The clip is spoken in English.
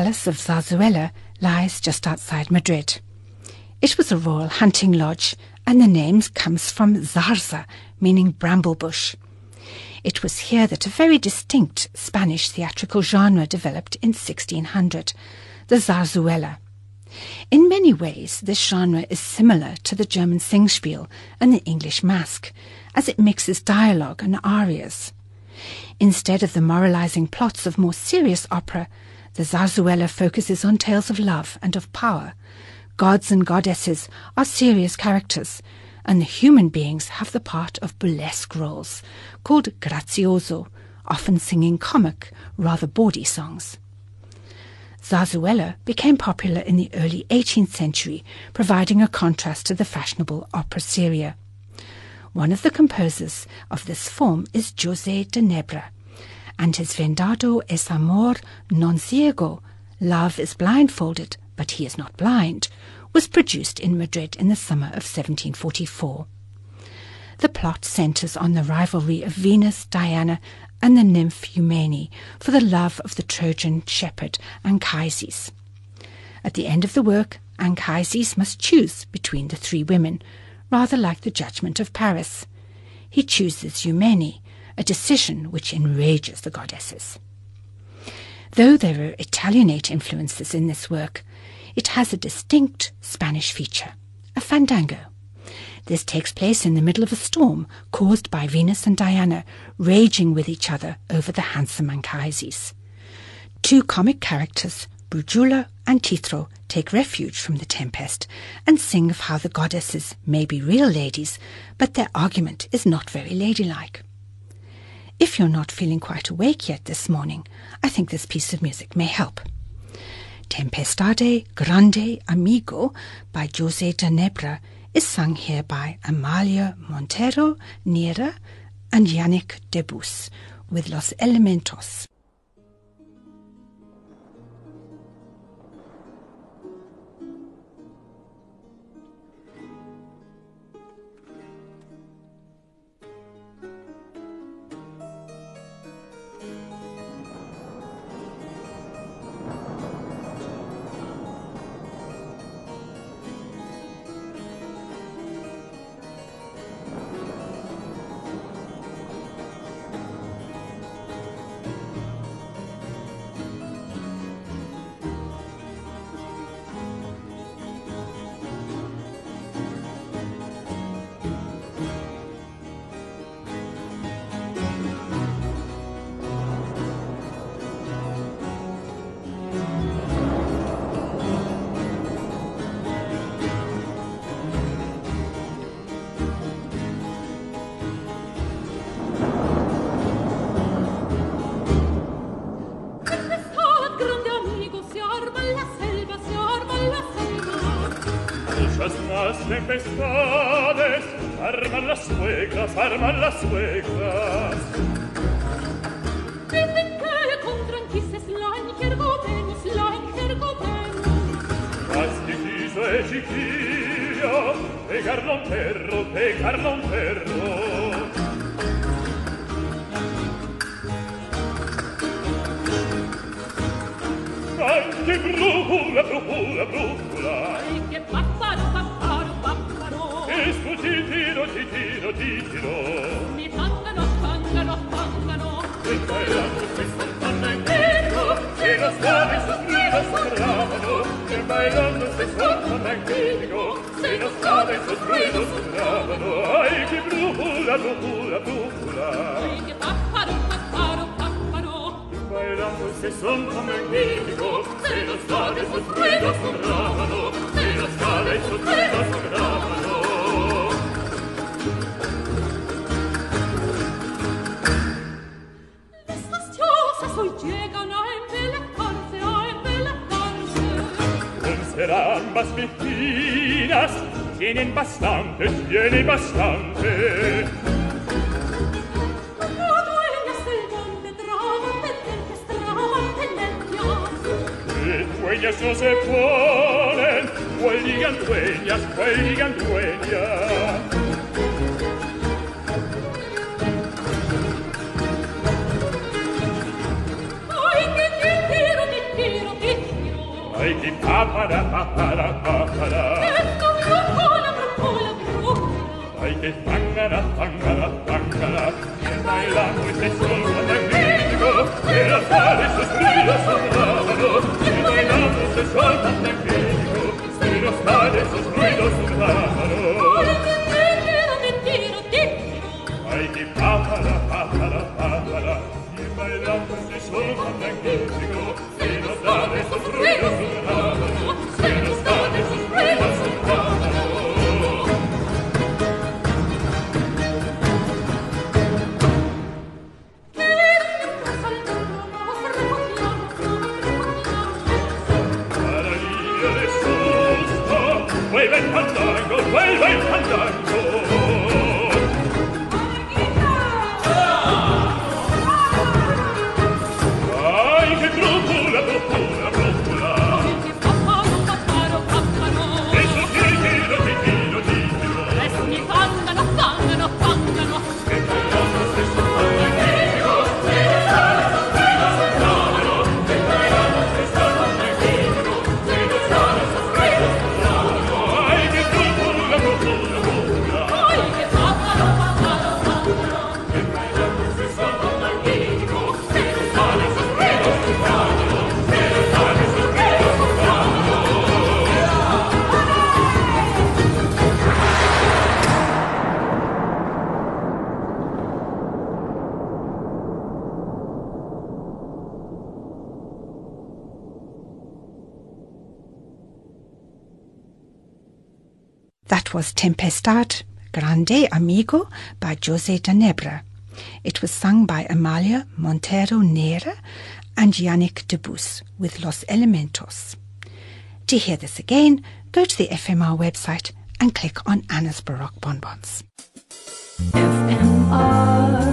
palace of Zarzuela lies just outside Madrid. It was a royal hunting lodge, and the name comes from zarza, meaning bramble bush. It was here that a very distinct Spanish theatrical genre developed in 1600, the zarzuela. In many ways, this genre is similar to the German Singspiel and the English Masque, as it mixes dialogue and arias. Instead of the moralizing plots of more serious opera, the zarzuela focuses on tales of love and of power. Gods and goddesses are serious characters, and the human beings have the part of burlesque roles, called gracioso, often singing comic, rather bawdy songs. Zarzuela became popular in the early 18th century, providing a contrast to the fashionable opera seria. One of the composers of this form is José de Nebra, and his Vendado es amor non ciego, Love is blindfolded, but he is not blind, was produced in Madrid in the summer of 1744. The plot centers on the rivalry of Venus, Diana, and the nymph Eumene for the love of the Trojan shepherd Anchises. At the end of the work, Anchises must choose between the three women, rather like the judgment of Paris. He chooses Eumene, a decision which enrages the goddesses. Though there are Italianate influences in this work, it has a distinct Spanish feature, a fandango. This takes place in the middle of a storm caused by Venus and Diana raging with each other over the handsome Anchises. Two comic characters, Brujula and Tithro, take refuge from the tempest and sing of how the goddesses may be real ladies, but their argument is not very ladylike. If you're not feeling quite awake yet this morning, I think this piece of music may help. Tempestad Grande Amigo by José de Nebra is sung here by Amalia Montero Niera and Yannick Debus with Los Elementos. las tempestades, arman las suegras, arman las suegras. Diventere contran kisses lancher gobenis, lancher gobenis. Las chichiso e chichio, pegar non perro, pegar non perro. Anche brula, brula, brula. E che papparo mi pangano pangano pangano. Questa è la confessa panna in vino e la strada su scriva scorravano e bailando stessa panna in vino se la strada su scriva ai che brula brula brula. Ai che papparo papparo papparo. Bailando stessa panna in vino se la per ambas vecinas tienen bastante, tienen bastante. Todo el gastelgante trova pendientes, trova pendientes. Y dueñas no se ponen, cuelgan dueñas, cuelgan dueñas. Ai di pa pa ra pa pa ra pa pa ra. Ecco brucola brucola brucola. Ai che tangara tangara tangara. E bailando e solo da grigo. E la fare se strilla sonavano. E bailando se solta da grigo. E lo stare se strilla sonavano. Ora che me mentiro me tiro tiro. Ai di pa pa ra pa pa ra pa pa ra. E bailando se solta da grigo. E lo stare se strilla. That was Tempestad Grande Amigo by José de Nebra. It was sung by Amalia Montero Nera and Yannick Debus with Los Elementos. To hear this again, go to the FMR website and click on Anna's Baroque Bonbons. FMR